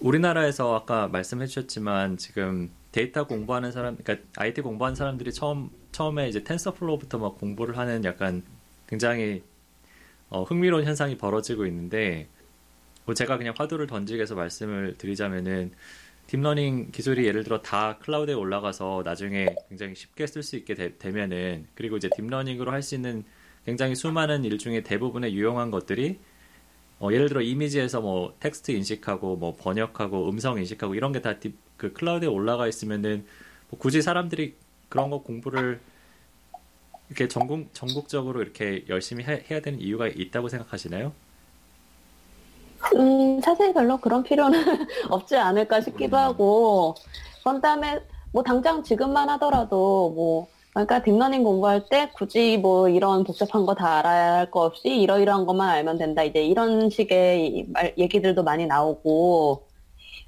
우리나라에서 아까 말씀해 주셨지만 지금 데이터 공부하는 사람, 그러니까 IT 공부하는 사람들이 처음 처음에 이제 TensorFlow부터 막 공부를 하는 약간 굉장히 어, 흥미로운 현상이 벌어지고 있는데 뭐 제가 그냥 화두를 던지게 해서 말씀을 드리자면은 deep learning 기술이 예를 들어 다 cloud에 올라가서 나중에 굉장히 쉽게 쓸 수 있게 되, 면은 그리고 이제 deep learning으로 할 수 있는 굉장히 수많은 일 중에 대부분의 유용한 것들이 어, 예를 들어 이미지에서 뭐 텍스트 인식하고 뭐 번역하고 음성 인식하고 이런 게 다 그 cloud에 올라가 있으면은 뭐 굳이 사람들이 그런 거 공부를 이렇게 전국 전국적으로 이렇게 열심히 해, 해야 되는 이유가 있다고 생각하시나요? 음, 사실 별로 그런 필요는 없지 않을까 싶기도 음. 하고, 그런 다음에, 뭐, 당장 지금만 하더라도, 뭐, 그러니까 deep learning 공부할 때 굳이 뭐 이런 복잡한 거 다 알아야 할 거 없이 이러이러한 것만 알면 된다. 이제 이런 식의 말, 얘기들도 많이 나오고,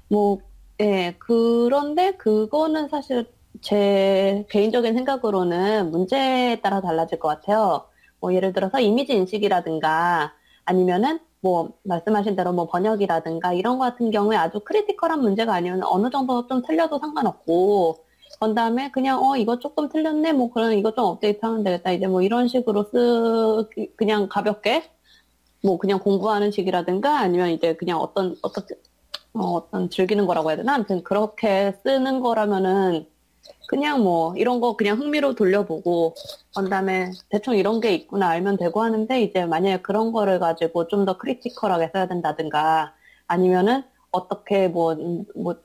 뭐, 예, 그런데 그거는 사실 제 개인적인 생각으로는 문제에 따라 달라질 것 같아요. 뭐 예를 들어서 이미지 인식이라든가 아니면은 뭐 말씀하신 대로 뭐 번역이라든가 이런 거 같은 경우에 아주 critical한 문제가 아니면 어느 정도 좀 틀려도 상관없고 그 다음에 그냥 어 이거 조금 틀렸네? 뭐 그런 이거 좀 업데이트 하면 되겠다. 이제 뭐 이런 식으로 쓰 그냥 가볍게? 뭐 그냥 공부하는 식이라든가 아니면 이제 그냥 어떤 어떤 어, 어떤 즐기는 거라고 해야 되나? 아무튼 그렇게 쓰는 거라면은 그냥 뭐 이런 거 그냥 흥미로 돌려보고 그다음에 대충 이런 게 있구나 알면 되고 하는데 이제 만약에 그런 거를 가지고 좀 더 크리티컬하게 써야 된다든가 아니면은 어떻게 뭐뭐 뭐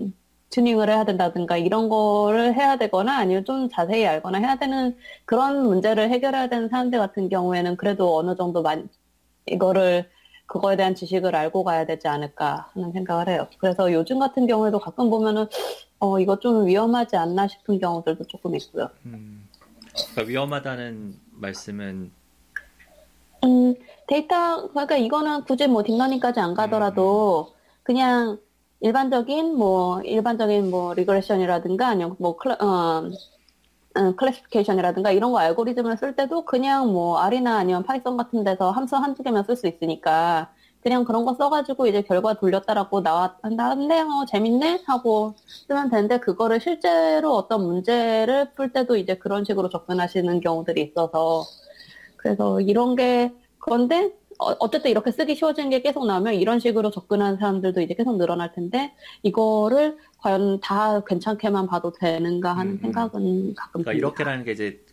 튜닝을 해야 된다든가 이런 거를 해야 되거나 아니면 좀 자세히 알거나 해야 되는 그런 문제를 해결해야 되는 사람들 같은 경우에는 그래도 어느 정도 많이 이거를 그거에 대한 지식을 알고 가야 되지 않을까 하는 생각을 해요. 그래서 요즘 같은 경우에도 가끔 보면은 어, 이거 좀 위험하지 않나 싶은 경우들도 조금 있고요. 음, 그러니까 위험하다는 말씀은 음, 데이터, 그러니까 이거는 굳이 뭐 deep learning까지 안 가더라도 음, 음. 그냥 일반적인 뭐, 일반적인 뭐 regression이라든가 아니면 뭐 클, 어, 어, classification이라든가 이런 거 알고리즘을 쓸 때도 그냥 뭐 R이나 아니면 Python 같은 데서 함수 한두 개만 쓸 수 있으니까 그냥 그런 거 써가지고 이제 결과 돌렸다라고 나왔는데 어, 재밌네 하고 쓰면 되는데 그거를 실제로 어떤 문제를 풀 때도 이제 그런 식으로 접근하시는 경우들이 있어서 그래서 이런 게 그런데 어, 쨌든 이렇게 쓰기 쉬워지는 게 계속 나오면 이런 식으로 접근하는 사람들도 이제 계속 늘어날 텐데 이거를 과연 다 괜찮게만 봐도 되는가 하는 음, 음. 생각은 가끔 그러니까 이렇게라는 게 이제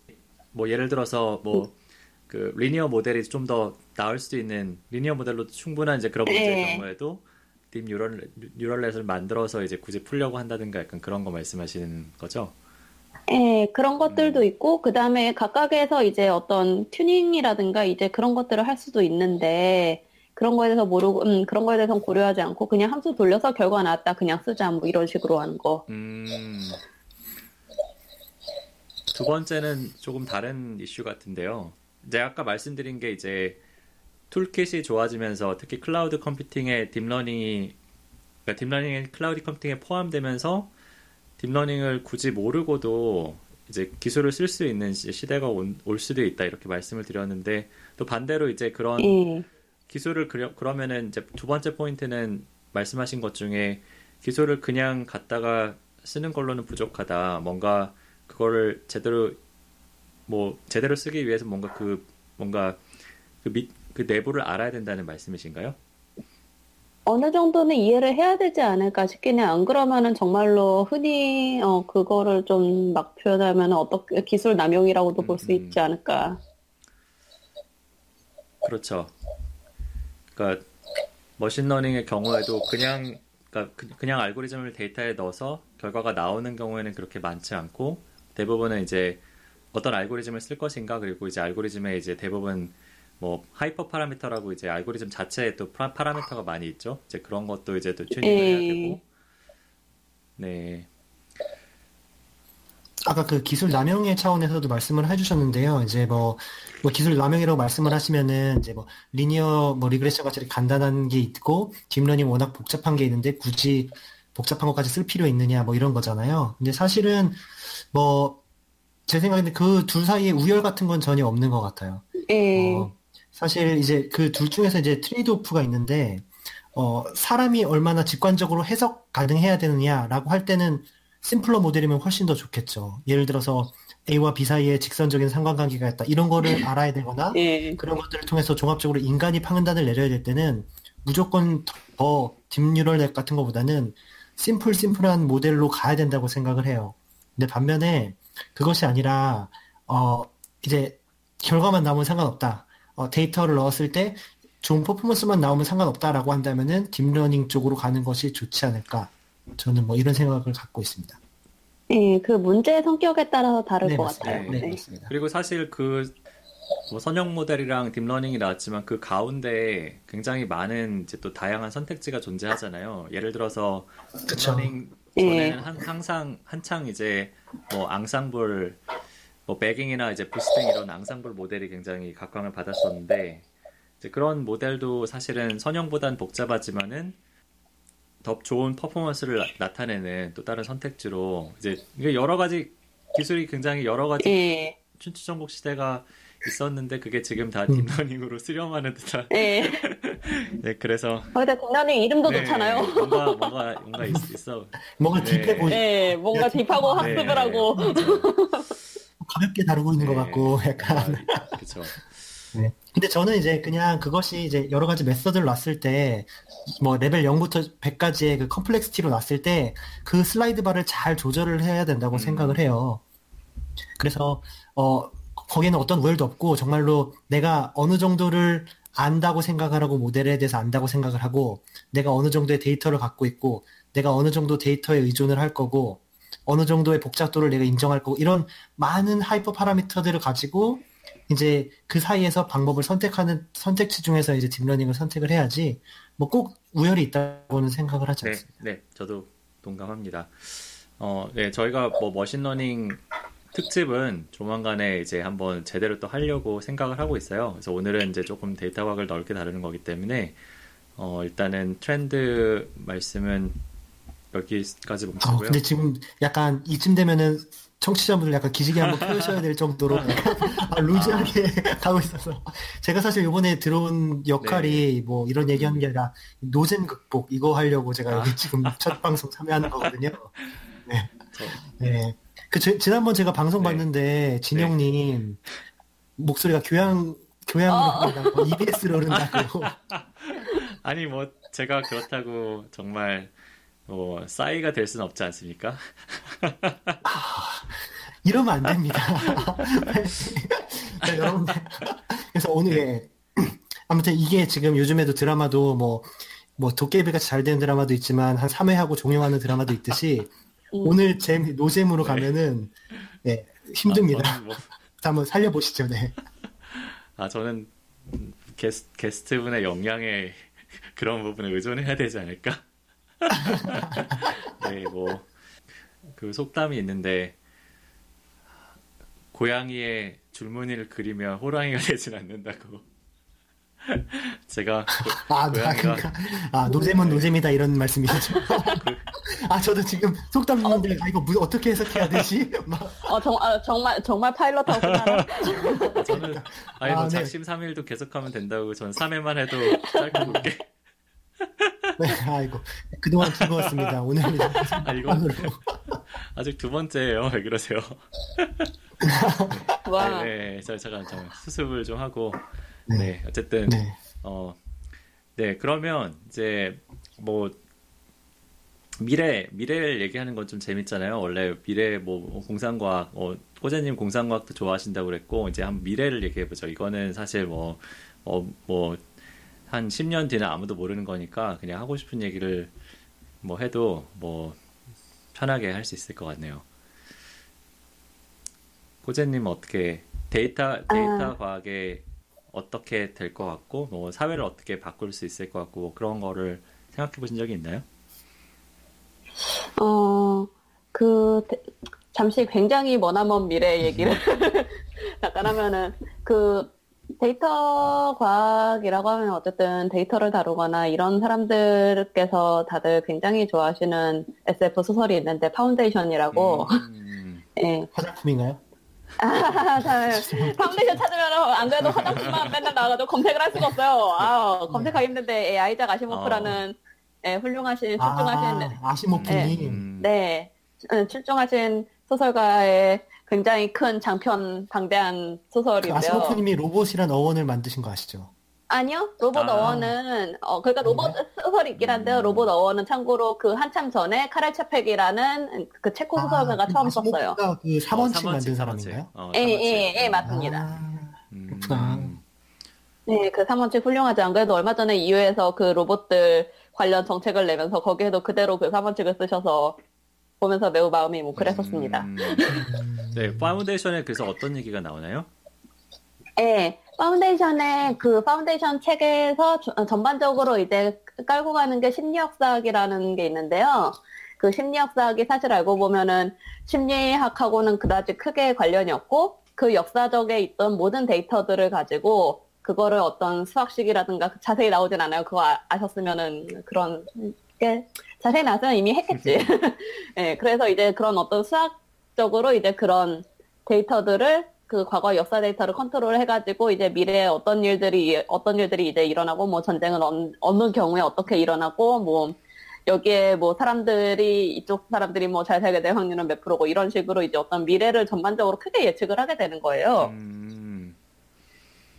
뭐 예를 들어서 뭐 음. 그 linear model이 좀 더 나을 수도 있는 linear model로 충분한 이제 그런 문제의 네. 경우에도 deep neural neural net을 만들어서 이제 굳이 풀려고 한다든가 약간 그런 거 말씀하시는 거죠? 네, 그런 것들도 음. 있고 그 다음에 각각에서 이제 어떤 튜닝이라든가 이제 그런 것들을 할 수도 있는데 그런 거에 대해서 모르고 음, 그런 거에 대해서 고려하지 않고 그냥 함수 돌려서 결과 나왔다 그냥 쓰자 뭐 이런 식으로 하는 거. 음. 두 번째는 조금 다른 이슈 같은데요. 이제 아까 말씀드린 게 이제 toolkit이 좋아지면서 특히 cloud computing에 deep learning이 그러니까 deep learning이 cloud computing에 포함되면서 deep learning을 굳이 모르고도 이제 기술을 쓸 수 있는 시대가 온, 올 수도 있다 이렇게 말씀을 드렸는데 또 반대로 이제 그런 음. 기술을 그려, 그러면은 이제 두 번째 포인트는 말씀하신 것 중에 기술을 그냥 갖다가 쓰는 걸로는 부족하다. 뭔가 그거를 제대로 뭐 제대로 쓰기 위해서 뭔가 그 뭔가 그, 밑, 그 내부를 알아야 된다는 말씀이신가요? 어느 정도는 이해를 해야 되지 않을까 싶긴 해요. 안 그러면은 정말로 흔히 어 그거를 좀 막 표현하면 어떻게 기술 남용이라고도 볼수 음, 음. 있지 않을까. 그렇죠. 그러니까 machine learning의 경우에도 그냥 그러니까 그, 그냥 알고리즘을 데이터에 넣어서 결과가 나오는 경우에는 그렇게 많지 않고 대부분은 이제 어떤 알고리즘을 쓸 것인가 그리고 이제 알고리즘에 이제 대부분 뭐 hyper parameter라고 이제 알고리즘 자체에 또 파라, 파라미터가 많이 있죠. 이제 그런 것도 이제 또 튜닝을 해야 되고. 네. 아까 그 기술 남용의 차원에서도 말씀을 해주셨는데요. 이제 뭐, 뭐 기술 남용이라고 말씀을 하시면은 이제 뭐 linear 뭐 regression 같이 간단한 게 있고 deep learning 워낙 복잡한 게 있는데 굳이 복잡한 것까지 쓸 필요 있느냐 뭐 이런 거잖아요. 근데 사실은 뭐 제 생각에는 그 둘 사이에 우열 같은 건 전혀 없는 것 같아요. 예. 어, 사실 이제 그 둘 중에서 이제 trade off가 있는데 어, 사람이 얼마나 직관적으로 해석 가능해야 되느냐라고 할 때는 simpler model이면 훨씬 더 좋겠죠. 예를 들어서 A와 B 사이에 직선적인 상관관계가 있다. 이런 거를 알아야 되거나 예. 그런 것들을 통해서 종합적으로 인간이 판단을 내려야 될 때는 무조건 더 deep neural net 같은 것보다는 simple simple한 모델로 가야 된다고 생각을 해요. 근데 반면에 그것이 아니라 어 이제 결과만 나오면 상관없다. 어, 데이터를 넣었을 때 좋은 퍼포먼스만 나오면 상관없다라고 한다면은 deep learning 쪽으로 가는 것이 좋지 않을까. 저는 뭐 이런 생각을 갖고 있습니다. 예, 그 문제의 성격에 따라서 다를 네, 것 맞습니다. 같아요. 네, 네. 맞습니다. 그리고 사실 그, 뭐 선형 모델이랑 deep learning이 나왔지만 그 가운데 굉장히 많은 이제 또 다양한 선택지가 존재하잖아요. 예를 들어서 그쵸. deep learning 예. 전에는 한, 항상 한창 이제 뭐 앙상블 뭐 bagging이나 이제 boosting 이런 앙상블 모델이 굉장히 각광을 받았었는데 이제 그런 모델도 사실은 선형보단 복잡하지만은 더 좋은 퍼포먼스를 나, 타내는또 다른 선택지로 이제 여러 가지 기술이 굉장히 여러 가지 예. 춘추 전국 시대가 있었는데 그게 지금 다 음. deep learning으로 수렴하는 듯한 예. 네 그래서 어, 근데 deep learning 이름도 네, 좋잖아요. 뭔가 뭔가 뭔가 있, 있어 뭔가 네. deep해 보이, 예, 뭔가 deep하고 네, 학습을 하고. 가볍게 다루고 있는 것 같고 약간. 그렇죠 네. 근데 저는 이제 그냥 그것이 이제 여러 가지 method를 놨을 때, 뭐 레벨 0부터 100까지의 그 complexity로 놨을 때, 그 slide bar를 잘 조절을 해야 된다고 음. 생각을 해요. 그래서, 어, 거기에는 어떤 우열도 없고, 정말로 내가 어느 정도를 안다고 생각을 하고, 모델에 대해서 안다고 생각을 하고, 내가 어느 정도의 데이터를 갖고 있고, 내가 어느 정도 데이터에 의존을 할 거고, 어느 정도의 복잡도를 내가 인정할 거고, 이런 많은 하이퍼 파라미터들을 가지고, 이제 그 사이에서 방법을 선택하는 선택지 중에서 이제 deep learning을 선택을 해야지 뭐 꼭 우열이 있다고는 생각을 하지 네, 않습니다. 네, 저도 동감합니다. 어, 네, 저희가 뭐 machine learning 특집은 조만간에 이제 한번 제대로 또 하려고 생각을 하고 있어요. 그래서 오늘은 이제 조금 데이터 과학을 넓게 다루는 거기 때문에 어, 일단은 트렌드 말씀은 여기까지 어, 멈추고요. 근데 지금 약간 이쯤 되면은 청취자분들 약간 기지개 한번 펴셔야 될 정도로 약간 아, 루즈하게 가고 있어서 제가 사실 이번에 들어온 역할이 뭐 이런 얘기하는 게 아니라 노잼 극복 이거 하려고 제가 아. 여기 지금 첫 방송 참여하는 거거든요. 네. 저- 네. 그 지- 지난번 제가 방송 네. 봤는데 진영님 목소리가 교양 교양으로 어. 흐른다고 EBS로 흐른다고 아니 뭐 제가 그렇다고 정말 뭐 싸이가 될 수는 없지 않습니까? 이러면 안 됩니다. 네, 여러분들 그래서 오늘 예. 아무튼 이게 지금 요즘에도 드라마도 뭐뭐 도깨비 같이 잘 되는 드라마도 있지만 한 3회 하고 종영하는 드라마도 있듯이 음. 오늘 잼 노잼으로 가면은 예, 힘듭니다. 아, 뭐 한번 살려보시죠. 네. 아, 저는 게스, 게스트분의 역량에 그런 부분에 의존해야 되지 않을까? 네, 뭐, 그 속담이 있는데, 고양이의 줄무늬를 그리면 호랑이가 되진 않는다고. 제가, 고- 아, 나 고양이가- 그러니까 아 노잼은 노잼이다 이런 말씀이시죠. 아 저도 지금 속담 듣는데 아 이거 뭐, 어떻게 해석해야 되지? 막 어, 정, 아, 정말, 정말 파일럿하구나. 저는, 아니, 아, 뭐, 네. 작심삼일도 계속하면 된다고, 전 3회만 해도 짧고 굵게. 네, 아이고 그동안 즐거웠습니다. 오늘 아, 이거 아직 두 번째예요. 왜 그러세요? 와. 네, 네, 저 잠깐 잠깐 수습을 좀 하고 네. 네, 어쨌든 네. 어, 네 그러면 이제 뭐 미래 미래를 얘기하는 건 좀 재밌잖아요. 원래 미래 뭐 공상과학, 어, 꼬재님 공상과학도 좋아하신다고 그랬고 이제 한 미래를 얘기해 보죠. 이거는 사실 뭐 어, 뭐 한 10년 뒤는 아무도 모르는 거니까 그냥 하고 싶은 얘기를 뭐 해도 뭐 편하게 할 수 있을 것 같네요. 고재님 어떻게 데이터 데이터 아. 과학에 어떻게 될 것 같고 뭐 사회를 어떻게 바꿀 수 있을 것 같고 뭐 그런 거를 생각해 보신 적이 있나요? 어, 그, 데- 잠시 굉장히 머나먼 미래 얘기를 잠깐 하면은, 그, 데이터 과학이라고 하면 어쨌든 데이터를 다루거나 이런 사람들께서 다들 굉장히 좋아하시는 SF 소설이 있는데, 파운데이션이라고, 음, 예, 화장품인가요? 아, 자, 파운데이션 찾으면 안 그래도 화장품만 맨날 나와가지고 검색을 할 수가 없어요. 아, 검색하기 힘든데 예, 아이작 아시모프라는 예, 훌륭하신 출중하신 아, 아시모프님. 음. 네 음, 출중하신 소설가의 굉장히 큰 장편 방대한 그 소설인데요. 아시모프님이 로봇이란 어원을 만드신 거 아시죠? 아니요, 로봇 아. 어원은 어 그러니까 로봇 소설이 있긴 한데요. 음. 로봇 어원은 참고로 그 한참 전에 카렐 차펙이라는 그 체코 소설가가 아, 처음 썼어요. 그 4번칙 어, 만든 4번칙. 사람인가요? 어, 예, 4번칙. 예, 예, 맞습니다. 아, 음. 그렇구나. 네, 그 3원칙 훌륭하지 안 그래도 얼마 전에 이후에서 그 로봇들 관련 정책을 내면서 거기에도 그대로 그 3원칙을 쓰셔서 보면서 매우 마음이 뭉클했었습니다. 음. 음. 네, 파운데이션에 그래서 어떤 얘기가 나오나요? 네, 파운데이션의 그 파운데이션 책에서 주- 어, 전반적으로 이제 깔고 가는 게 심리학사학이라는 게 있는데요. 그 심리학사학이 사실 알고 보면은 심리학하고는 그다지 크게 관련이 없고 그 역사적에 있던 모든 데이터들을 가지고 그거를 어떤 수학식이라든가 자세히 나오진 않아요. 그거 아, 아셨으면은 그런 게 자세히 나왔으면 이미 했겠지. 예, 그래서 이제 그런 어떤 수학적으로 이제 그런 데이터들을 그 과거 역사 데이터를 컨트롤 해가지고 이제 미래에 어떤 일들이 어떤 일들이 이제 일어나고 뭐 전쟁은 어느, 어느 경우에 어떻게 일어나고 뭐 여기에 뭐 사람들이 이쪽 사람들이 뭐 잘 살게 될 확률은 몇 프로고 이런 식으로 이제 어떤 미래를 전반적으로 크게 예측을 하게 되는 거예요. 음.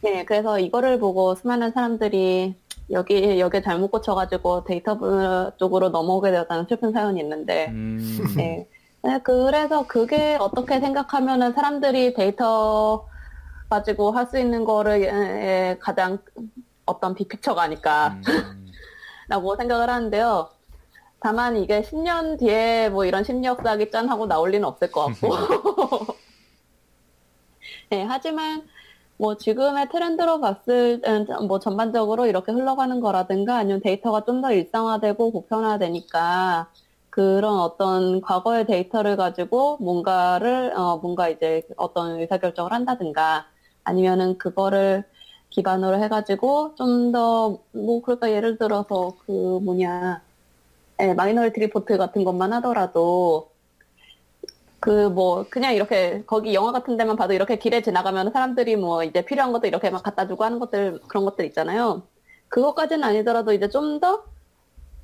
네, 그래서 이거를 보고 수많은 사람들이 여기 여기 잘못 고쳐가지고 데이터 쪽으로 넘어오게 되었다는 슬픈 사연이 있는데 음. 네. 네, 그래서 그게 어떻게 생각하면은 사람들이 데이터 가지고 할 수 있는 거를 예, 가장 어떤 빅픽처가 아닐까라고 음. 생각을 하는데요. 다만 이게 10년 뒤에 뭐 이런 심리학사학이 짠 하고 나올 리는 없을 것 같고. 네, 하지만 뭐 지금의 트렌드로 봤을 땐뭐 전반적으로 이렇게 흘러가는 거라든가 아니면 데이터가 좀 더 일상화되고 보편화되니까 그런 어떤 과거의 데이터를 가지고 뭔가를 어 뭔가 이제 어떤 의사결정을 한다든가 아니면은 그거를 기반으로 해가지고 좀 더 뭐 그러니까 예를 들어서 그 뭐냐 예, 마이너리티 리포트 같은 것만 하더라도 그 뭐 그냥 이렇게 거기 영화 같은 데만 봐도 이렇게 길에 지나가면 사람들이 뭐 이제 필요한 것도 이렇게 막 갖다 주고 하는 것들 그런 것들 있잖아요. 그것까지는 아니더라도 이제 좀 더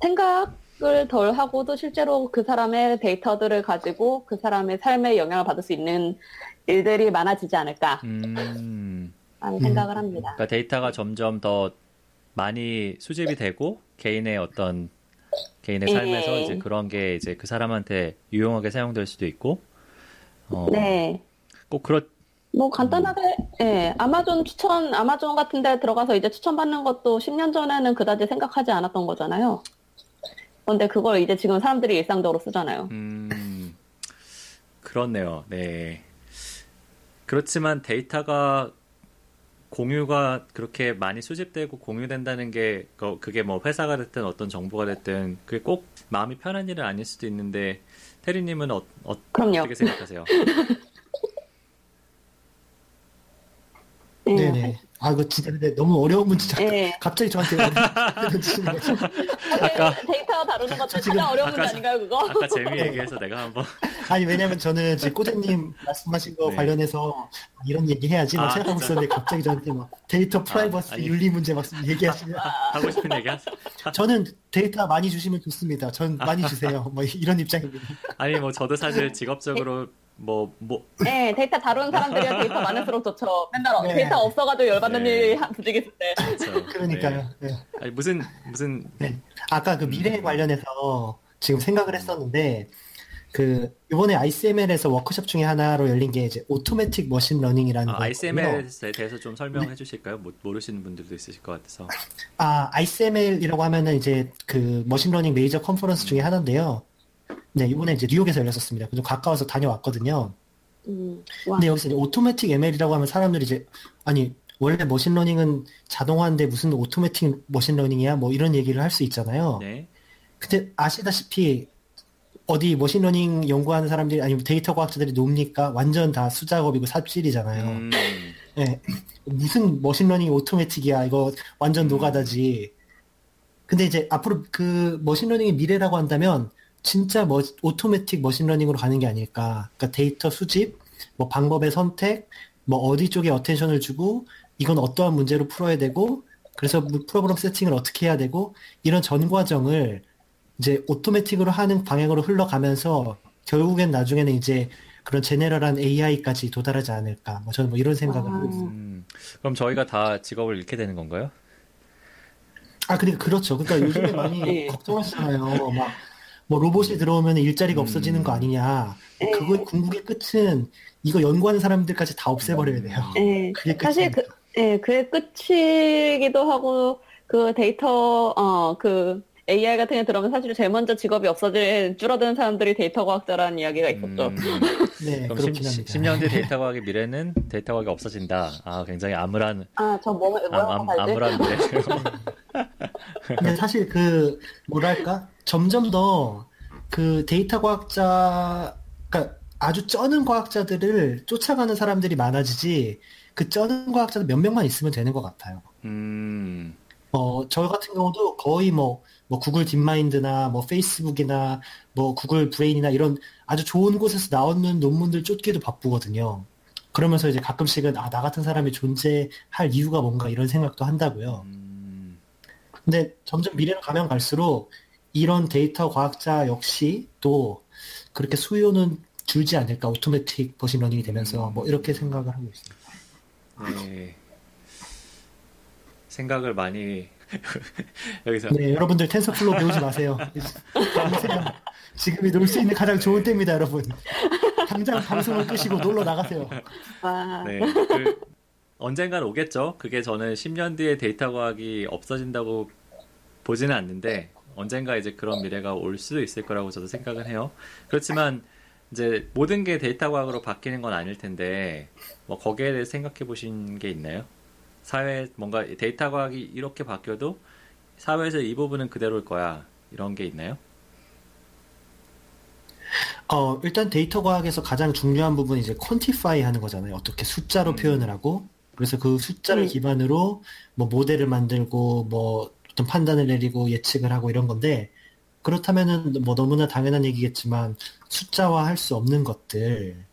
생각을 덜 하고도 실제로 그 사람의 데이터들을 가지고 그 사람의 삶에 영향을 받을 수 있는 일들이 많아지지 않을까 음. 하는 생각을 합니다. 그러니까 데이터가 점점 더 많이 수집이 되고 개인의 어떤 개인의 예. 삶에서 이제 그런 게 이제 그 사람한테 유용하게 사용될 수도 있고 어, 네. 꼭 그렇 뭐 간단하게 예 아마존 추천 아마존 같은 데 들어가서 이제 추천받는 것도 10년 전에는 그다지 생각하지 않았던 거잖아요. 그런데 그걸 이제 지금 사람들이 일상적으로 쓰잖아요. 음, 그렇네요. 네. 그렇지만 데이터가 공유가 그렇게 많이 수집되고 공유된다는 게 그- 그게 뭐 회사가 됐든 어떤 정보가 됐든 그게 꼭 마음이 편한 일은 아닐 수도 있는데 테리님은 어, 어. 어 떻게 생각하세요? 예. 네네. 아, 이거 진짜 근데 너무 어려운 문제 자꾸 예. 갑자기 저한테 주시는 거죠. 아까- 데이터 다루는 지금 가장 어려운 문제 아까- 아닌가요, 그거? 아까 재미 얘기해서 내가 한번 아니, 왜냐면 저는 지금 꼬대님 말씀하신 거 네. 관련해서 이런 얘기 해야지 막 아, 생각하고 진짜? 있었는데 갑자기 저한테 막 데이터 프라이버시 아니. 윤리 문제 막 얘기하시면 하고 싶은 얘기 하세요. 저는 데이터 많이 주시면 좋습니다. 전 많이 주세요. 뭐 이런 입장입니다. 아니 뭐 저도 사실 직업적으로 뭐 뭐 네, 데이터 다루는 사람들이랑 데이터 많을수록 좋죠. 맨날 네. 데이터 없어가지고 열받는 네. 부지기수. 그렇죠. 그러니까요. 네. 네. 아니, 무슨 무슨 네. 아까 그 미래 음. 관련해서 지금 생각을 했었는데 그 이번에 ICML에서 워크숍 중에 하나로 열린 게 이제 automatic machine learning이라는 아. ICML에 대해서 좀 설명해 주실까요? 모, 모르시는 분들도 있으실 것 같아서. 아, ICML이라고 하면은 이제 그 machine learning major conference 중에 하나인데요. 네, 이번에 이제 뉴욕에서 열렸었습니다. 좀 가까워서 다녀왔거든요. 음, 와. 근데 여기서 이제 automatic ML이라고 하면 사람들이 이제 아니 원래 machine learning은 자동화인데 무슨 automatic machine learning이야? 뭐 이런 얘기를 할 수 있잖아요. 네. 근데 아시다시피 어디 machine learning 연구하는 사람들이 아니면 데이터 과학자들이 놉니까? 완전 다 수작업이고 삽질이잖아요. 음, 예. 무슨 machine learning automatic이야. 이거 완전 음. 노가다지. 근데 이제 앞으로 그 machine learning의 미래라고 한다면 진짜 머, automatic machine learning으로 가는 게 아닐까. 그러니까 데이터 수집, 뭐 방법의 선택, 뭐 어디 쪽에 attention을 주고 이건 어떠한 문제로 풀어야 되고 그래서 프로그램 세팅을 어떻게 해야 되고 이런 전 과정을 이제 automatic으로 하는 방향으로 흘러가면서 결국엔 나중에는 이제 그런 제네럴한 AI까지 도달하지 않을까. 뭐 저는 뭐 이런 생각을 아. 하고 있습니다. 음, 그럼 저희가 다 직업을 잃게 되는 건가요? 아, 그러니까 그렇죠. 그러니까 요즘에 많이 네. 걱정하시잖아요. 막, 뭐 로봇이 들어오면 일자리가 음. 없어지는 거 아니냐. 네. 그거의 궁극의 끝은 이거 연구하는 사람들까지 다 없애버려야 돼요. 예. 그게 사실 그. 예, 그게 끝이기도 하고, 그 데이터, 어, 그 AI 같은 게 들어오면 사실 제일 먼저 직업이 없어질, 줄어드는 사람들이 데이터 과학자라는 이야기가 있었죠. 음, 네, 그럼 그렇긴 10, 합니다. 10 년 뒤 데이터 과학의 미래는 데이터 과학이 없어진다. 아, 굉장히 암울한, 아, 저 뭐, 암, 뭐라고 암, 하지? 암울한 미래. 근데 사실 그 뭐랄까 점점 더 그 데이터 과학자 그러니까 아주 쩌는 과학자들을 쫓아가는 사람들이 많아지지 그 쩌는 과학자들 몇 명만 있으면 되는 것 같아요. 음, 어, 저 같은 경우도 거의 뭐, 뭐 구글 딥마인드나 뭐 페이스북이나 뭐 구글 브레인이나 이런 아주 좋은 곳에서 나오는 논문들 쫓기도 바쁘거든요. 그러면서 이제 가끔씩은 아, 나 같은 사람이 존재할 이유가 뭔가 이런 생각도 한다고요. 음, 근데 점점 미래로 가면 갈수록 이런 데이터 과학자 역시 또 그렇게 수요는 줄지 않을까 automatic machine learning이 되면서 뭐 이렇게 생각을 하고 있습니다. 네. 생각을 많이, 여기서, 네, 여러분들 TensorFlow 배우지 마세요. 지금이 놀 수 있는 가장 좋은 때입니다, 여러분. 당장 방송을 끄시고 놀러 나가세요. 와, 네. 그, 언젠간 오겠죠. 그게 저는 10년 뒤에 데이터 과학이 없어진다고 보지는 않는데 언젠가 이제 그런 미래가 올 수도 있을 거라고 저도 생각은 해요. 그렇지만 이제 모든 게 데이터 과학으로 바뀌는 건 아닐 텐데 뭐 거기에 대해 생각해 보신 게 있나요? 사회 뭔가 데이터 과학이 이렇게 바뀌어도 사회에서 이 부분은 그대로일 거야. 이런 게 있나요? 어, 일단 데이터 과학에서 가장 중요한 부분이 이제 퀀티파이 하는 거잖아요. 어떻게 숫자로 음. 표현을 하고. 그래서 그 숫자를 음. 기반으로 뭐 모델을 만들고 뭐 어떤 판단을 내리고 예측을 하고 이런 건데 그렇다면은 뭐 너무나 당연한 얘기겠지만 숫자화 할 수 없는 것들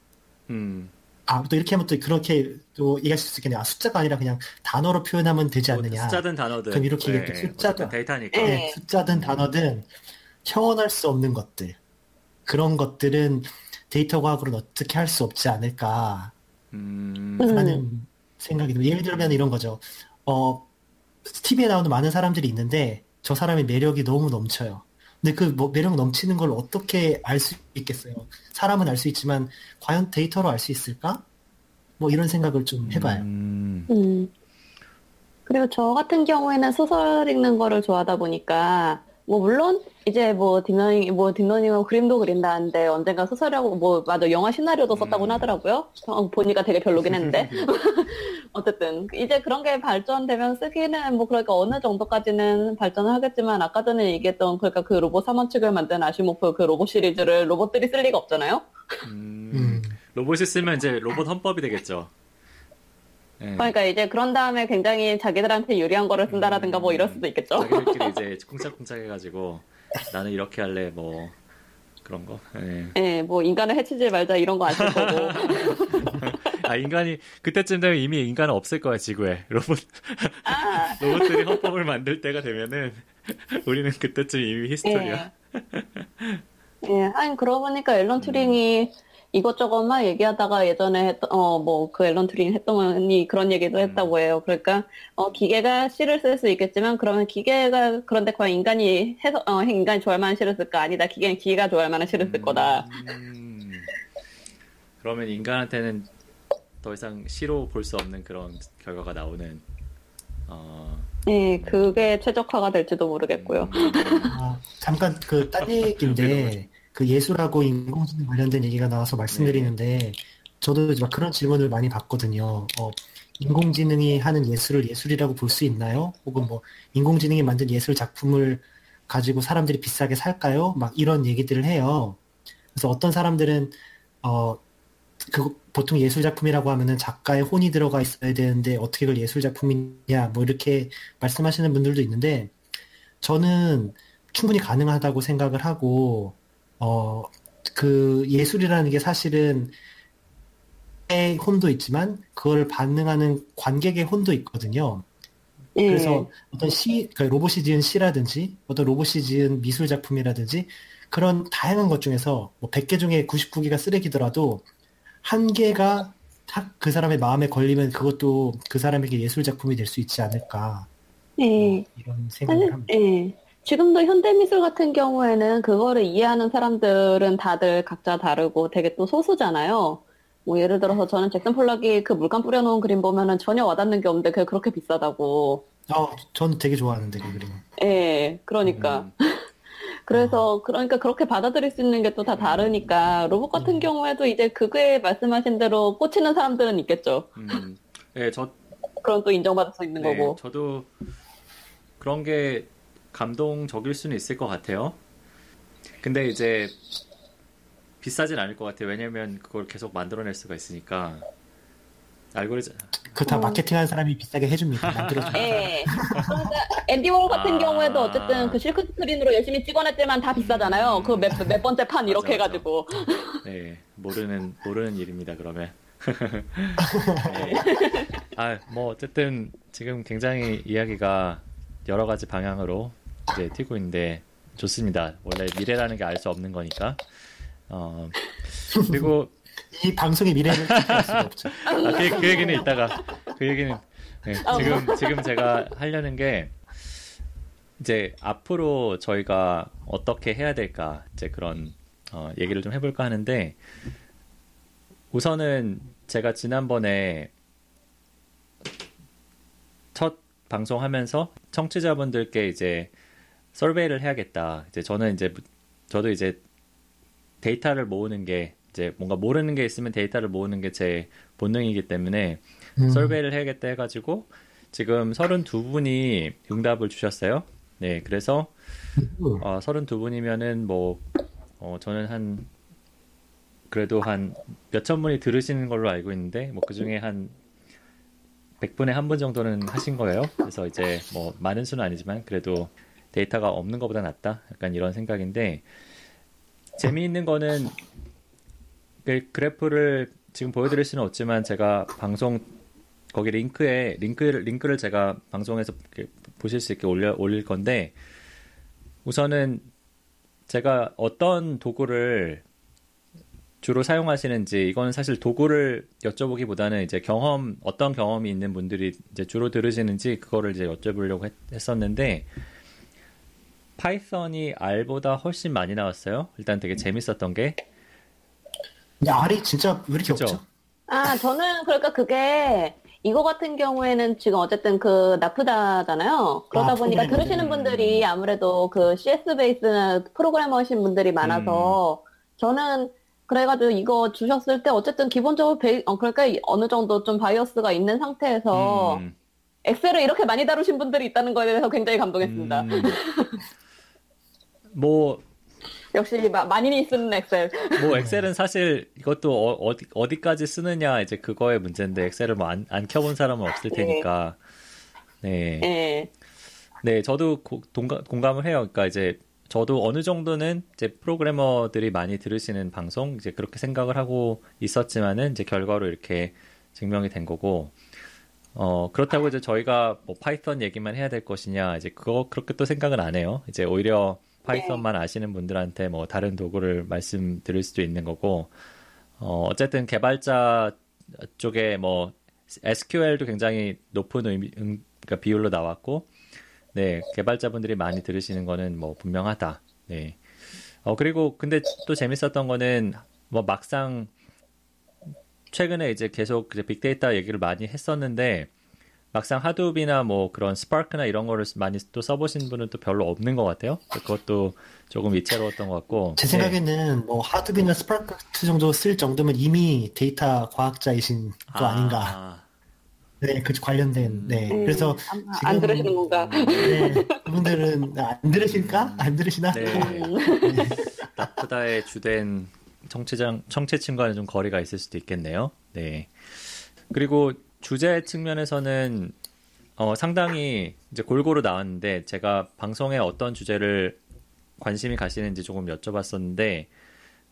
음. 아, 또 이렇게 하면 또 그렇게 또 얘기할 수 있겠네요. 아, 숫자가 아니라 그냥 단어로 표현하면 되지 뭐 않느냐. 숫자든 단어든 그럼 이렇게 네, 얘기할게요. 숫자든- 데이터니까. 네. 네, 숫자든 단어든 형언할 수 없는 것들. 그런 것들은 데이터 과학으로는 어떻게 할 수 없지 않을까라는 음. 음. 생각이 듭니다. 예를 들면 이런 거죠. 어, TV에 나오는 많은 사람들이 있는데 저 사람의 매력이 너무 넘쳐요. 근데 그 뭐 매력 넘치는 걸 어떻게 알 수 있겠어요? 사람은 알 수 있지만 과연 데이터로 알 수 있을까? 뭐 이런 생각을 좀 해봐요. 음. 음. 그리고 저 같은 경우에는 소설 읽는 거를 좋아하다 보니까, 뭐, 물론, 이제 뭐, deep learning, 뭐, deep learning은 그림도 그린다는데, 언젠가 소설이라고, 뭐, 맞아, 영화 시나리오도 썼다고는 음. 하더라고요. 어, 보니까 되게 별로긴 했는데. 어쨌든, 이제 그런 게 발전되면 쓰기는, 뭐, 그러니까 어느 정도까지는 발전을 하겠지만, 아까 전에 얘기했던, 그러니까 그 로봇 3원칙을 만든 아시모프 그 로봇 시리즈를 로봇들이 쓸 리가 없잖아요? 음. 음. 로봇이 쓰면 이제 로봇 헌법이 되겠죠. 네. 그러니까 이제 그런 다음에 굉장히 자기들한테 유리한 거를 쓴다라든가 뭐 이럴 수도 있겠죠. 자기들끼리 이제 쿵짝쿵짝 해가지고 나는 이렇게 할래 뭐 그런 거. 예. 예, 뭐 인간을 해치지 말자 이런 거안쓸 거고. 아 인간이 그때쯤 되면 이미 인간은 없을 거야 지구에 로봇 아, 로봇들이 헌법을 만들 때가 되면은 우리는 그때쯤 이미 history야. 예. 예, 아니 그러고 보니까 앨런 투링이 이것저것 막 얘기하다가 예전에 했던 어 뭐 그 앨런 투링 했더니 그런 얘기도 했다고 해요. 그러니까 어 기계가 시를 쓸 수 있겠지만 그러면 기계가 그런데 과연 인간이 해서 어 인간이 좋아할 만한 시를 쓸까 아니다. 기계는 기계가 좋아할 만한 시를 쓸 거다. 음. 그러면 인간한테는 더 이상 시로 볼 수 없는 그런 결과가 나오는. 어. 예, 그게 최적화가 될지도 모르겠고요. 음. 아, 잠깐 그 딴 얘기인데 그 예술하고 인공지능 관련된 얘기가 나와서 말씀드리는데 저도 이제 막 그런 질문을 많이 받거든요. 어, 인공지능이 하는 예술을 예술이라고 볼 수 있나요? 혹은 뭐 인공지능이 만든 예술 작품을 가지고 사람들이 비싸게 살까요? 막 이런 얘기들을 해요. 그래서 어떤 사람들은 어, 그 보통 예술 작품이라고 하면은 작가의 혼이 들어가 있어야 되는데 어떻게 그걸 예술 작품이냐 뭐 이렇게 말씀하시는 분들도 있는데 저는 충분히 가능하다고 생각을 하고 어 그 예술이라는 게 사실은 혼도 있지만 그걸 반응하는 관객의 혼도 있거든요. 예. 그래서 어떤 시, 그러니까 로봇이 지은 시라든지 어떤 로봇이 지은 미술 작품이라든지 그런 다양한 것 중에서 뭐 100개 중에 99개가 쓰레기더라도 한 개가 딱 그 사람의 마음에 걸리면 그것도 그 사람에게 예술 작품이 될 수 있지 않을까 예. 이런 생각을 합니다. 예. 지금도 현대미술 같은 경우에는 그거를 이해하는 사람들은 다들 각자 다르고 되게 또 소수잖아요. 뭐 예를 들어서 저는 잭슨 폴락이 그 물감 뿌려놓은 그림 보면은 전혀 와닿는 게 없는데 그게 그렇게 비싸다고. 어, 저는 되게 좋아하는데 그 그림. 예, 그러니까. 음, 그래서 그러니까 그렇게 받아들일 수 있는 게 또 다 다르니까 로봇 같은 음. 경우에도 이제 그거에 말씀하신 대로 꽂히는 사람들은 있겠죠. 음. 예, 저 그럼 또 인정받을 수 있는 네, 거고. 저도 그런 게 감동적일 수는 있을 것 같아요. 근데 이제 비싸진 않을 것 같아요. 왜냐면 그걸 계속 만들어낼 수가 있으니까. 알고리즘. 그거 다 어. 마케팅하는 사람이 비싸게 해줍니다. 만들어줘. 예. 그러니까 앤디 워홀 같은 아. 경우에도 어쨌든 그 실크 스크린으로 열심히 찍어냈지만 다 비싸잖아요. 그 몇 몇 번째 판 이렇게 맞아, 맞아. 해가지고. 네, 모르는 모르는 일입니다. 그러면. 네. 아, 뭐 어쨌든 지금 굉장히 이야기가 여러 가지 방향으로 이제 튀고 있는데 좋습니다. 원래 미래라는 게 알 수 없는 거니까. 어, 그리고 이 방송의 미래를 기대할 수가 없죠. 아, 그, 그 얘기는 이따가 그 얘기는 네, 어. 지금 지금 제가 하려는 게 이제 앞으로 저희가 어떻게 해야 될까 이제 그런 어, 얘기를 좀 해볼까 하는데 우선은 제가 지난번에 첫 방송하면서 청취자분들께 이제 설베이를 해야겠다. 이제 저는 이제 저도 이제 데이터를 모으는 게 이제 뭔가 모르는 게 있으면 데이터를 모으는 게 제 본능이기 때문에 음, 설베이를 해야겠다 해가지고 지금 32분이 응답을 주셨어요. 네, 그래서 음, 어, 32분이면은 뭐 어, 저는 한 그래도 한 몇천 분이 들으시는 걸로 알고 있는데 뭐 그중에 한 100분에 한 분 정도는 하신 거예요. 그래서 이제 뭐 많은 수는 아니지만 그래도 데이터가 없는 것보다 낫다. 약간 이런 생각인데 재미있는 거는 그 그래프를 지금 보여드릴 수는 없지만 제가 방송 거기 링크에 링크를 링크를 제가 방송에서 보실 수 있게 올려 올릴 건데 우선은 제가 어떤 도구를 주로 사용하시는지 이거는 사실 도구를 여쭤보기보다는 이제 경험 어떤 경험이 있는 분들이 이제 주로 들으시는지 그거를 이제 여쭤보려고 했, 했었는데 Python이 R보다 훨씬 많이 나왔어요. 일단 되게 재밌었던 게 근데 R이 진짜 왜 이렇게 그죠? 없죠? 아, 저는 그러니까 그게 이거 같은 경우에는 지금 어쨌든 그 나프다잖아요. 그러다 아, 보니까. 들으시는 분들이 아무래도 그 CS 베이스 프로그래머이신 분들이 많아서 저는 그래가지고 이거 주셨을 때 어쨌든 기본적으로 베이, 어, 그러니까 어느 정도 좀 bias가 있는 상태에서 음, Excel을 이렇게 많이 다루신 분들이 있다는 거에 대해서 굉장히 감동했습니다. 음, 뭐 역시 마- 많이 쓰는 Excel. 뭐 Excel은 사실 이것도 어, 디 어디까지 쓰느냐 이제 그거의 문제인데 Excel을 뭐안 안 켜본 사람은 없을 테니까 네, 예. 네 저도 고- 동감, 공감을 해요. 그러니까 이제 저도 어느 정도는 이제 프로그래머들이 많이 들으시는 방송 이제 그렇게 생각을 하고 있었지만은 이제 결과로 이렇게 증명이 된 거고 어 그렇다고 이제 저희가 뭐 Python 얘기만 해야 될 것이냐 이제 그거 그렇게 또 생각은 안 해요. 이제 오히려 Python만 아시는 분들한테 뭐 다른 도구를 말씀드릴 수도 있는 거고 어 어쨌든 개발자 쪽에 뭐 SQL도 굉장히 높은 의미, 음, 그러니까 비율로 나왔고 네, 개발자분들이 많이 들으시는 거는 뭐 분명하다. 네. 어, 그리고 근데 또 재밌었던 거는 뭐 막상 최근에 이제 계속 이제 빅데이터 얘기를 많이 했었는데 막상 Hadoop이나 뭐 그런 Spark나 이런 거를 많이 또 써보신 분은 또 별로 없는 것 같아요. 그것도 조금 위태로웠던 것 같고. 제 생각에는 뭐 Hadoop이나 Spark 정도 쓸 정도면 이미 데이터 과학자이신 거 아 닌가. 네, 그 관련된. 네. 음, 그래서 안, 안 지금- 들으시는 건가? 네, 그분들은 안 들으실까? 안 들으시나? 네. 음. 나프다의 주된 청취자 청취층과는 좀 거리가 있을 수도 있겠네요. 네. 그리고 주제 측면에서는 어, 상당히 이제 골고루 나왔는데 제가 방송에 어떤 주제를 관심이 가시는지 조금 여쭤봤었는데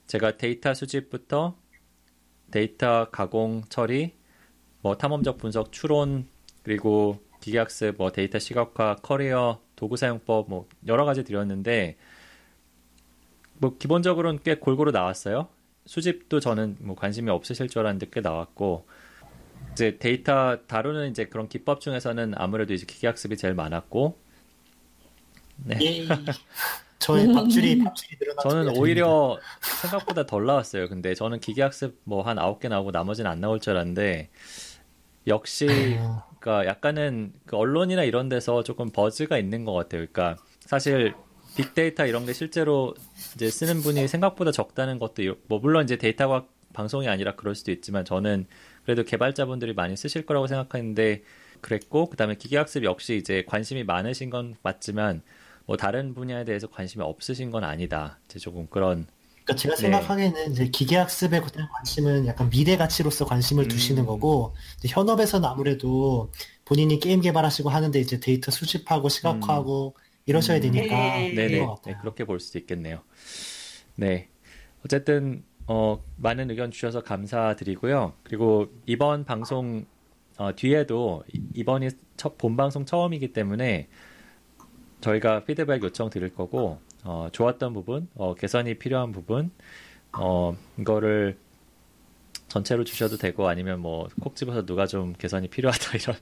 제가 데이터 수집부터 데이터 가공 처리, 뭐 탐험적 분석 추론 그리고 기계학습, 뭐 데이터 시각화, 커리어, 도구 사용법 뭐 여러 가지 드렸는데 뭐 기본적으로는 꽤 골고루 나왔어요. 수집도 저는 뭐 관심이 없으실 줄 알았는데 꽤 나왔고 이제 데이터 다루는 이제 그런 기법 중에서는 아무래도 이제 기계학습이 제일 많았고 네. 예. 저의 밥줄이 밥줄이 늘어나. 저는 오히려 생각보다 덜 나왔어요. 근데 저는 기계학습 뭐 한 아홉 개 나오고 나머지는 안 나올 줄 알았는데 역시 그러니까 약간은 그 언론이나 이런 데서 조금 버즈가 있는 것 같아요. 그러니까 사실 빅데이터 이런 게 실제로 이제 쓰는 분이 생각보다 적다는 것도 뭐 물론 이제 데이터가 방송이 아니라 그럴 수도 있지만 저는 그래도 개발자분들이 많이 쓰실 거라고 생각하는데 그랬고 그다음에 기계학습 역시 이제 관심이 많으신 건 맞지만 뭐 다른 분야에 대해서 관심이 없으신 건 아니다. 제 조금 그런 그러니까 제가 네. 생각하기에는 이제 기계학습에 관심은 약간 미래 가치로서 관심을 음. 두시는 거고 현업에서는 아무래도 본인이 게임 개발하시고 하는데 이제 데이터 수집하고 시각화하고 음. 이러셔야 되니까 네. 네네 네, 그렇게 볼 수도 있겠네요. 네 어쨌든 어, 많은 의견 주셔서 감사드리고요. 그리고 이번 방송 어, 뒤에도 이번이 첫, 본 방송 처음이기 때문에 저희가 피드백 요청 드릴 거고 어, 좋았던 부분, 어, 개선이 필요한 부분, 어, 이거를 전체로 주셔도 되고 아니면 뭐 콕 집어서 누가 좀 개선이 필요하다 이런.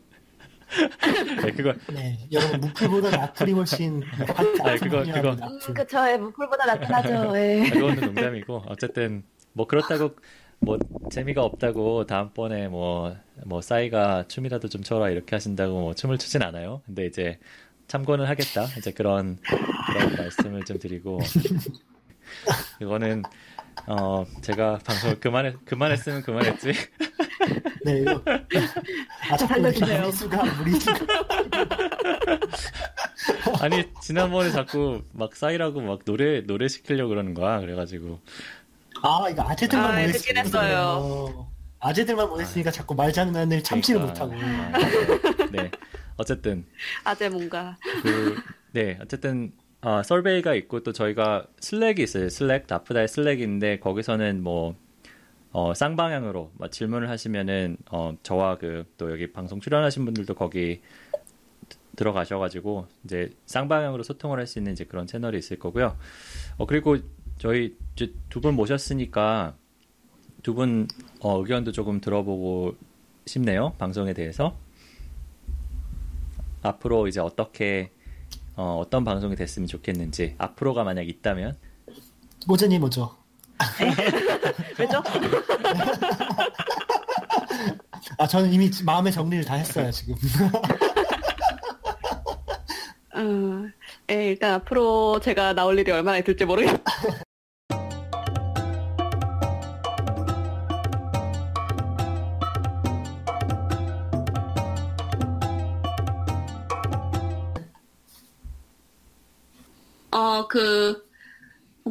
네, 그거. 네, 여러분 무풀보다 악플이 훨씬. 아, 그거 그거. 음, 그쵸, 예, 무풀보다 낫긴 예. 그거는 농담이고 어쨌든 뭐 그렇다고 뭐 재미가 없다고 다음번에 뭐뭐 뭐 싸이가 춤이라도 좀 춰라 이렇게 하신다고 뭐 춤을 추진 않아요. 근데 이제 참고는 하겠다. 이제 그런 그런 말씀을 좀 드리고 이거는 어 제가 방송을 그만해 그만했으면 그만했지. 네 이거 아 자꾸 수가 무리수가 아니 지난번에 자꾸 막 싸이라고 막 노래 노래 시키려고 그러는 거야. 그래가지고 아 이거 아재들만 아, 보냈어요. 아재들만 보냈으니까 자꾸 말장난을 참지를 그러니까, 못하고. 아, 네. 어쨌든 아재 뭔가 그, 네 어쨌든 어, 설베이가 있고 또 저희가 슬랙이 있어요 슬랙 다프다의 슬랙인데 거기서는 뭐 어, 쌍방향으로 뭐 질문을 하시면은 어, 저와 그 또 여기 방송 출연하신 분들도 거기 들어가셔가지고 이제 쌍방향으로 소통을 할 수 있는 이제 그런 채널이 있을 거고요. 어, 그리고 저희 두분 모셨으니까 두 분 어, 의견도 조금 들어보고 싶네요. 방송에 대해서. 앞으로 이제 어떻게 어, 어떤 방송이 됐으면 좋겠는지 앞으로가 만약 있다면 모전이 뭐죠? 왜죠? 아 저는 이미 마음의 정리를 다 했어요 지금. 음, 예, 일단 앞으로 제가 나올 일이 얼마나 있을지 모르겠. 그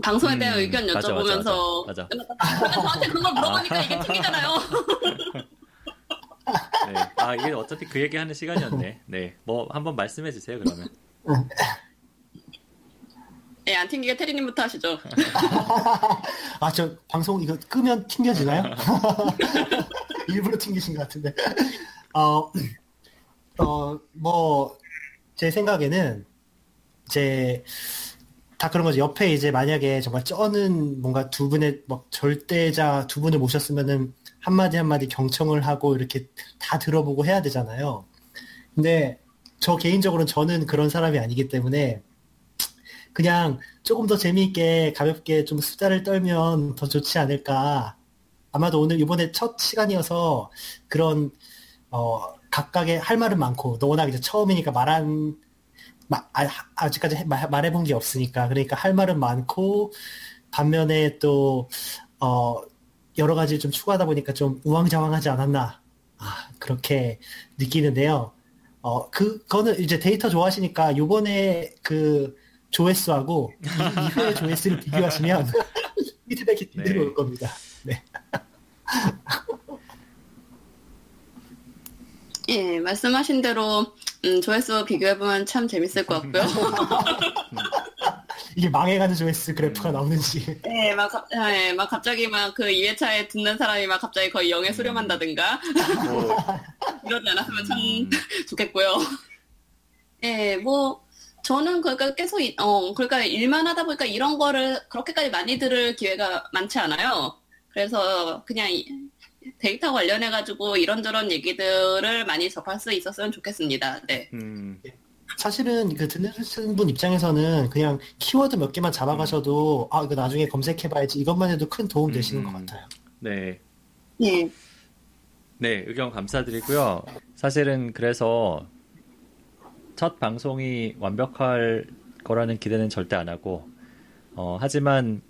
방송에 대한 음, 의견 여쭤보면서 맞아, 맞아, 맞아. 저한테 그걸 물어보니까 아. 이게 튕기잖아요. 네. 아 이게 어차피 그 얘기 하는 시간이었네. 네, 뭐 한번 말씀해 주세요 그러면. 네, 안 튕기게 테리님부터 하시죠. 아, 저 방송 이거 끄면 튕겨지나요? 일부러 튕기신 것 같은데. 어, 어, 뭐, 제 생각에는, 제, 다 그런 거죠. 옆에 이제 만약에 정말 쩌는 뭔가 두 분의 뭐 절대자 두 분을 모셨으면은 한마디 한마디 경청을 하고 이렇게 다 들어보고 해야 되잖아요. 근데 저 개인적으로는 저는 그런 사람이 아니기 때문에 그냥 조금 더 재미있게 가볍게 좀 수다를 떨면 더 좋지 않을까. 아마도 오늘 이번에 첫 시간이어서 그런 어 각각의 할 말은 많고 너 워낙 이제 처음이니까 말한 아, 직까지 말해본 게 없으니까 그러니까 할 말은 많고 반면에 또 어, 여러 가지 좀 추가하다 보니까 좀 우왕좌왕하지 않았나 아, 그렇게 느끼는데요. 어, 그, 거는 이제 데이터 좋아하시니까 요번에 그 조회수하고 이후의 조회수를 비교하시면 피드백이 네. 들어올 겁니다. 네. 예, 말씀하신 대로 음, 조회수 비교해보면 참 재밌을 것 같고요. 이게 망해가는 조회수 그래프가 음. 나오는지. 네, 막, 갑- 네, 막 갑자기 막 그 2회차에 듣는 사람이 막 갑자기 거의 0에 수렴한다든가 뭐, 이러지 않았으면 참 음, 좋겠고요. 예, 뭐 저는 그러니까 계속 이- 어 그러니까 일만 하다 보니까 이런 거를 그렇게까지 많이 들을 기회가 많지 않아요. 그래서 그냥 이- 데이터 관련해 가지고 이런저런 얘기들을 많이 접할 수 있었으면 좋겠습니다. 네. 음, 사실은 그 듣는 분 입장에서는 그냥 키워드 몇 개만 잡아가셔도 아 이거 나중에 검색해봐야지 이것만 해도 큰 도움 되시는 음. 것 같아요. 네. 예. 네, 의견 감사드리고요. 사실은 그래서 첫 방송이 완벽할 거라는 기대는 절대 안 하고, 어, 하지만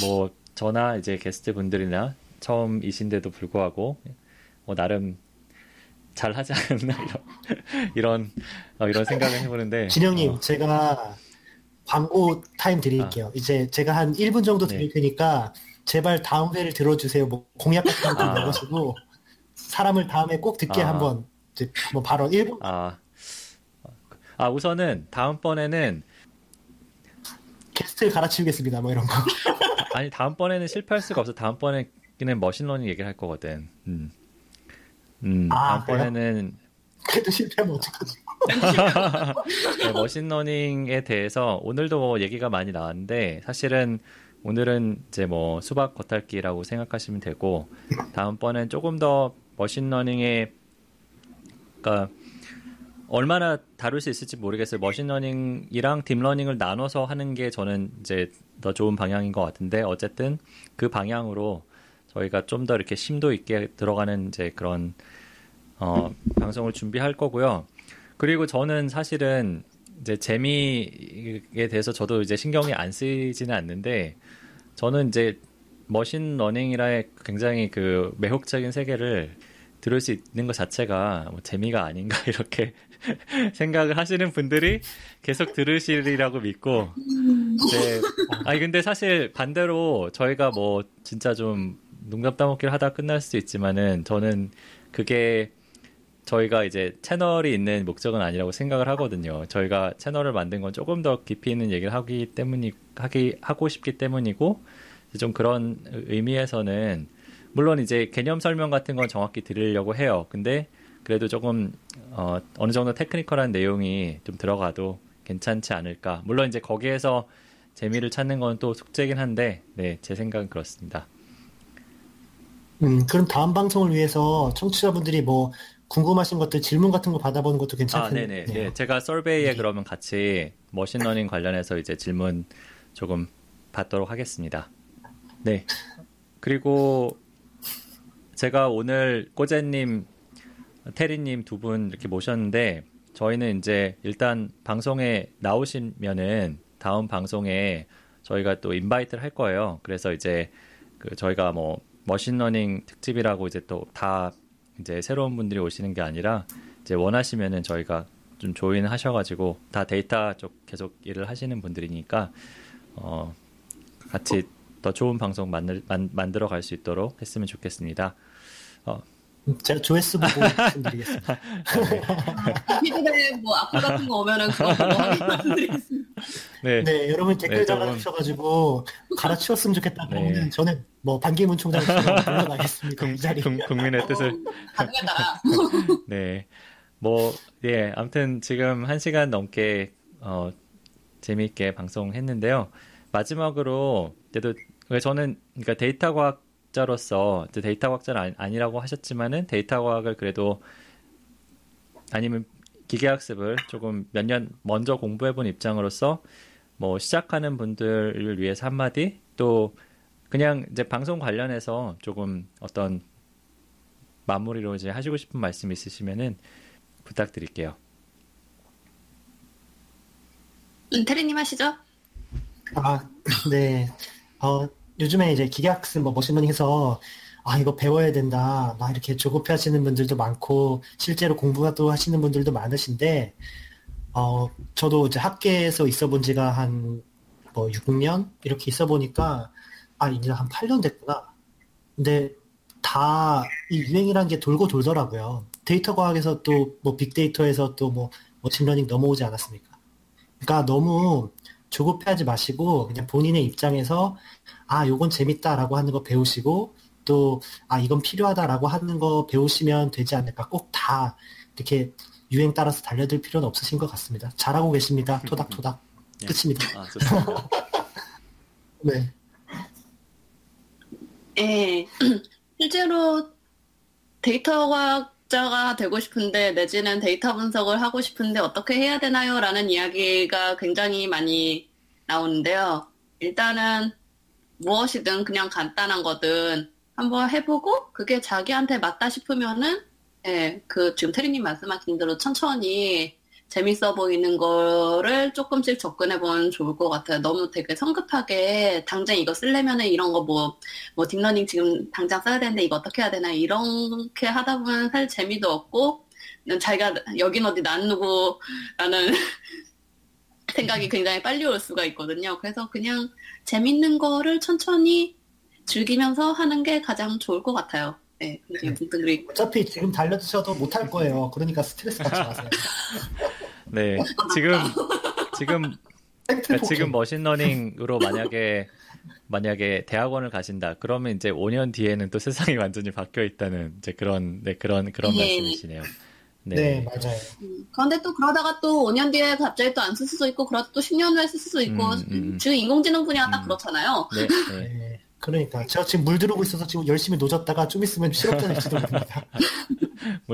뭐 저나 이제 게스트 분들이나 처음이신데도 불구하고 뭐 나름 잘 하지 않았나 이런 이런 어, 이런 생각을 해보는데 진영님 어, 제가 광고 타임 드릴게요. 이제 제가 한 1분 정도 드릴 네. 테니까 제발 다음 회를 들어주세요. 뭐 공약 같은 거 아. 넣으시고 사람을 다음에 꼭 듣게 아. 한번 한번 바로 1분 아, 아 우선은 다음번에는 게스트 갈아치우겠습니다. 뭐 이런 거. 아니 다음번에는 실패할 수가 없어. 다음번에는 machine learning 얘기를 할 거거든. 음, 음 아, 다음번에는 그래도 실패하면 어떡하지? 네, machine learning에 대해서 오늘도 뭐 얘기가 많이 나왔는데 사실은 오늘은 이제 뭐 수박 겉핥기라고 생각하시면 되고 다음번엔 조금 더 machine learning의 그러니까 얼마나 다룰 수 있을지 모르겠어요. 머신러닝이랑 딥러닝을 나눠서 하는 게 저는 이제 더 좋은 방향인 것 같은데 어쨌든 그 방향으로 저희가 좀 더 이렇게 심도 있게 들어가는 이제 그런 어, 방송을 준비할 거고요. 그리고 저는 사실은 이제 재미에 대해서 저도 이제 신경이 안 쓰이지는 않는데 저는 이제 머신 러닝이라의 굉장히 그 매혹적인 세계를 들을 수 있는 것 자체가 뭐 재미가 아닌가 이렇게 생각을 하시는 분들이 계속 들으시리라고 믿고 네. 아니 근데 사실 반대로 저희가 뭐 진짜 좀 농담 따먹기를 하다 끝날 수도 있지만은 저는 그게 저희가 이제 채널이 있는 목적은 아니라고 생각을 하거든요. 저희가 채널을 만든 건 조금 더 깊이 있는 얘기를 하기 때문이 하기 하고 싶기 때문이고 좀 그런 의미에서는 물론 이제 개념 설명 같은 건 정확히 드리려고 해요. 근데 그래도 조금 어, 어느 정도 technical한 내용이 좀 들어가도 괜찮지 않을까. 물론 이제 거기에서 재미를 찾는 건 또 숙제긴 한데, 네, 제 생각은 그렇습니다. 음, 그럼 다음 방송을 위해서 청취자분들이 뭐 궁금하신 것들 질문 같은 거 받아보는 것도 아, 괜찮겠네요. 네네. 네, 제가 survey에 네. 그러면 같이 machine learning 관련해서 이제 질문 조금 받도록 하겠습니다. 네. 그리고 제가 오늘 꼬제님, 테리님 두 분 이렇게 모셨는데 저희는 이제 일단 방송에 나오시면은 다음 방송에 저희가 또 invite를 할 거예요. 그래서 이제 그 저희가 뭐 machine learning 특집이라고 이제 또 다 이제 새로운 분들이 오시는 게 아니라 이제 원하시면은 저희가 좀 join 하셔가지고 다 데이터 쪽 계속 일을 하시는 분들이니까 어 같이 더 좋은 방송 만들, 만, 만들어 갈 수 있도록 했으면 좋겠습니다. 음, 제가 조회수 보고 말씀드리겠습니다. 피드백 뭐 악플 같은 거 오면은 그거 말씀드리겠습니다. 네, 네, 여러분 댓글 네, 달아주셔가지고 갈아치웠으면 좋겠다 그러면 네. 저는 뭐 반기문 총장 물러나겠습니다. 이 자리. 국, 국민의 뜻을 어, 가능하다. 네. 뭐, 예, 아무튼 지금 한 시간 넘게, 어, 재미있게 방송했는데요. 마지막으로, 그래도, 왜 저는, 그러니까 데이터 과학 자로서, 이제 데이터 과학자는 아니, 아니 라고 하셨지만은 데이터 과학을 그래도, 아니면 기계 학습을 조금 몇 년 먼저 공부해 본 입장으로서, 뭐, 시작하는 분들을 위해서 한마디, 또, 그냥 이제 방송 관련해서 조금 어떤 마무리로 이제 하시고 싶은 말씀 있으시면은 부탁드릴게요. 음, 테리님 하시죠? 아, 네. 어, 요즘에 이제 기계학습 뭐 machine learning 해서 아, 이거 배워야 된다. 막 이렇게 조급해 하시는 분들도 많고, 실제로 공부도 하시는 분들도 많으신데, 어, 저도 이제 학계에서 있어 본 지가 한 뭐 6년? 이렇게 있어 보니까, 아, 이제 한 8년 됐구나. 근데 다 이 유행이라는 게 돌고 돌더라고요. 데이터 과학에서 또 뭐 빅데이터에서 또 뭐 machine learning 넘어오지 않았습니까? 그러니까 너무 조급해하지 마시고 그냥 본인의 입장에서 아 요건 재밌다라고 하는 거 배우시고 또 아 이건 필요하다라고 하는 거 배우시면 되지 않을까 꼭 다 이렇게 유행 따라서 달려들 필요는 없으신 것 같습니다. 잘하고 계십니다. 토닥토닥 예. 끝입니다. 아. 네. 예. 실제로 데이터 과 학자가 되고 싶은데 내지는 데이터 분석을 하고 싶은데 어떻게 해야 되나요? 라는 이야기가 굉장히 많이 나오는데요. 일단은 무엇이든 그냥 간단한 거든 한번 해보고 그게 자기한테 맞다 싶으면은 예, 그 지금 테리님 말씀하신 대로 천천히 재밌어 보이는 거를 조금씩 접근해 보면 좋을 것 같아요. 너무 되게 성급하게 당장 이거 쓰려면은 이런 거 뭐, 뭐 deep learning 지금 당장 써야 되는데 이거 어떻게 해야 되나 이렇게 하다 보면 사실 재미도 없고 자기가 여긴 어디 난 누구라는 생각이 굉장히 빨리 올 수가 있거든요. 그래서 그냥 재밌는 거를 천천히 즐기면서 하는 게 가장 좋을 것 같아요. 네, 굉장히 분들이 어차피 지금 달려드셔도 못할 거예요. 그러니까 스트레스 받지 마세요. 네, 지금 지금 그러니까. 지금 머신러닝으로 만약에 만약에 대학원을 가신다 그러면 이제 5년 뒤에는 또 세상이 완전히 바뀌어 있다는 이제 그런 네 그런 그런 네. 말씀이시네요. 네, 네. 맞아요. 음, 그런데 또 그러다가 또 5년 뒤에 갑자기 또 안 쓸 수도 있고 그러다 또 10년 후에 쓸 수도 있고 음, 음, 음. 지금 인공지능 분야가 딱 음. 그렇잖아요. 네, 네. 네. 그러니까 제가 지금 물 들어오고 있어서 지금 열심히 노졌다가 좀 있으면 실업자 될지도 모릅니다.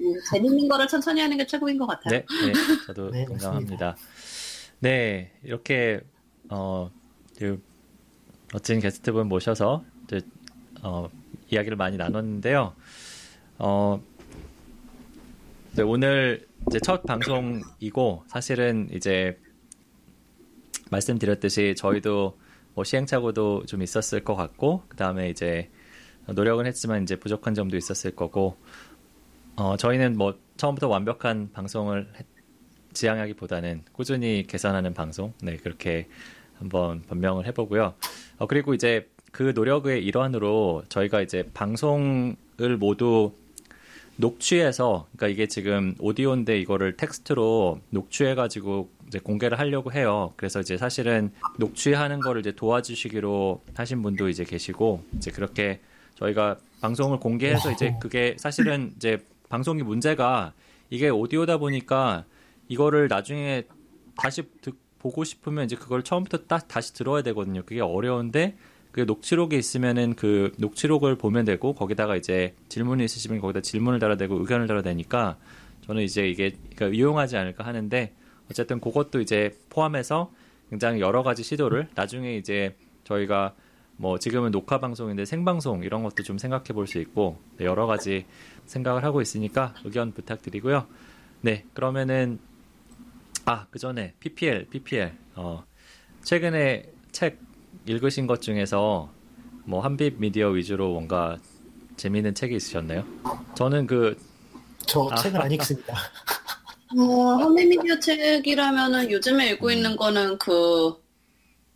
음, 재밌는 거를 천천히 하는 게 최고인 것 같아요. 네, 네, 저도 네, 공감합니다. 네, 이렇게 어, 그 멋진 게스트분 모셔서 이제, 어, 이야기를 많이 나눴는데요. 어, 네, 오늘 이제 첫 방송이고 사실은 이제 말씀드렸듯이 저희도 뭐 시행착오도 좀 있었을 것 같고 그 다음에 이제 노력은 했지만 이제 부족한 점도 있었을 거고 어, 저희는 뭐 처음부터 완벽한 방송을 했- 지향하기보다는 꾸준히 개선하는 방송, 네 그렇게 한번 변명을 해보고요. 어, 그리고 이제 그 노력의 일환으로 저희가 이제 방송을 모두 녹취해서, 그러니까 이게 지금 오디오인데 이거를 텍스트로 녹취해 가지고 이제 공개를 하려고 해요. 그래서 이제 사실은 녹취하는 거를 이제 도와주시기로 하신 분도 이제 계시고, 이제 그렇게 저희가 방송을 공개해서 이제 그게 사실은 이제 방송이 문제가 이게 오디오다 보니까 이거를 나중에 다시 듣- 보고 싶으면 이제 그걸 처음부터 다, 다시 들어야 되거든요. 그게 어려운데 그게 녹취록에 있으면은 그 녹취록을 보면 되고 거기다가 이제 질문이 있으시면 거기다 질문을 달아야 되고 의견을 달아야 되니까 저는 이제 이게 그러니까 유용하지 않을까 하는데 어쨌든 그것도 이제 포함해서 굉장히 여러 가지 시도를 나중에 이제 저희가 뭐 지금은 녹화 방송인데 생방송 이런 것도 좀 생각해 볼 수 있고 네, 여러 가지 생각을 하고 있으니까 의견 부탁드리고요. 네, 그러면은 아, 그 전에 PPL, PPL. 어, 최근에 책 읽으신 것 중에서 뭐 한빛 미디어 위주로 뭔가 재미있는 책이 있으셨나요? 저는 그저 아. 책을 안 읽습니다. 어, 홈미디어 책이라면은 요즘에 읽고 있는 거는 그,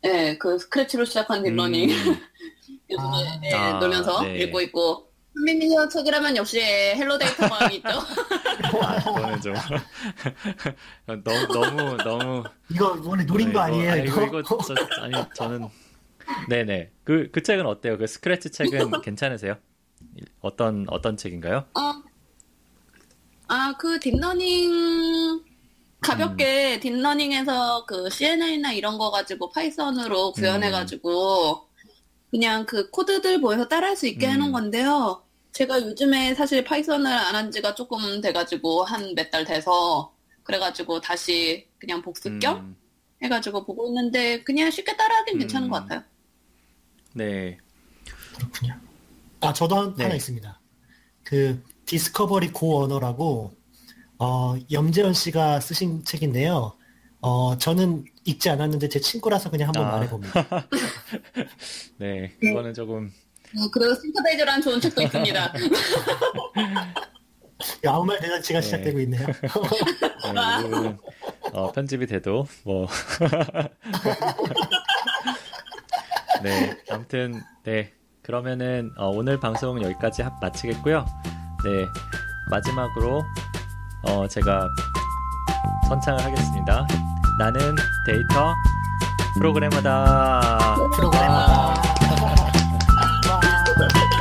예, 그 scratch로 시작한 deep learning. 음, 요즘에 아. 예, 아, 놀면서 네. 읽고 있고. 한빛미디어 책이라면 역시 헬로 데이터 과학이 있죠. 아, 그거는 좀 너무 너무 너무 이거 원래 노린 네, 거 아니에요, 아, 이거? 이거 저, 아니 저는 네네 그 그 책은 어때요? 그 스크래치 책은 괜찮으세요? 어떤 어떤 책인가요? 어, 아, 그 deep learning, 가볍게 음. deep learning에서 그 CNN이나 이런 거 가지고 Python으로 구현해가지고, 그냥 그 코드들 보여서 따라할 수 있게 음. 해놓은 건데요. 제가 요즘에 사실 Python을 안 한 지가 조금 돼가지고, 한 몇 달 돼서, 그래가지고 다시 그냥 복습 겸 음, 해가지고 보고 있는데, 그냥 쉽게 따라하긴 괜찮은 음. 것 같아요. 네. 그렇군요. 아, 저도 한- 네. 하나 있습니다. 그 디스커버리 고 언어라고 어, 염재현 씨가 쓰신 책인데요. 어, 저는 읽지 않았는데 제 친구라서 그냥 한번 아. 말해봅니다. 네, 그거는 조금 어, 그리고 싱크데이즈라는 좋은 책도 있습니다. 아무 말 대잔치가 네. 시작되고 있네요. 네, 어, 편집이 돼도 뭐 네. 아무튼 네. 그러면은 어, 오늘 방송은 여기까지 마치겠고요. 네. 마지막으로 어, 제가 선창을 하겠습니다. 나는 데이터 프로그래머다. 프로그래머다.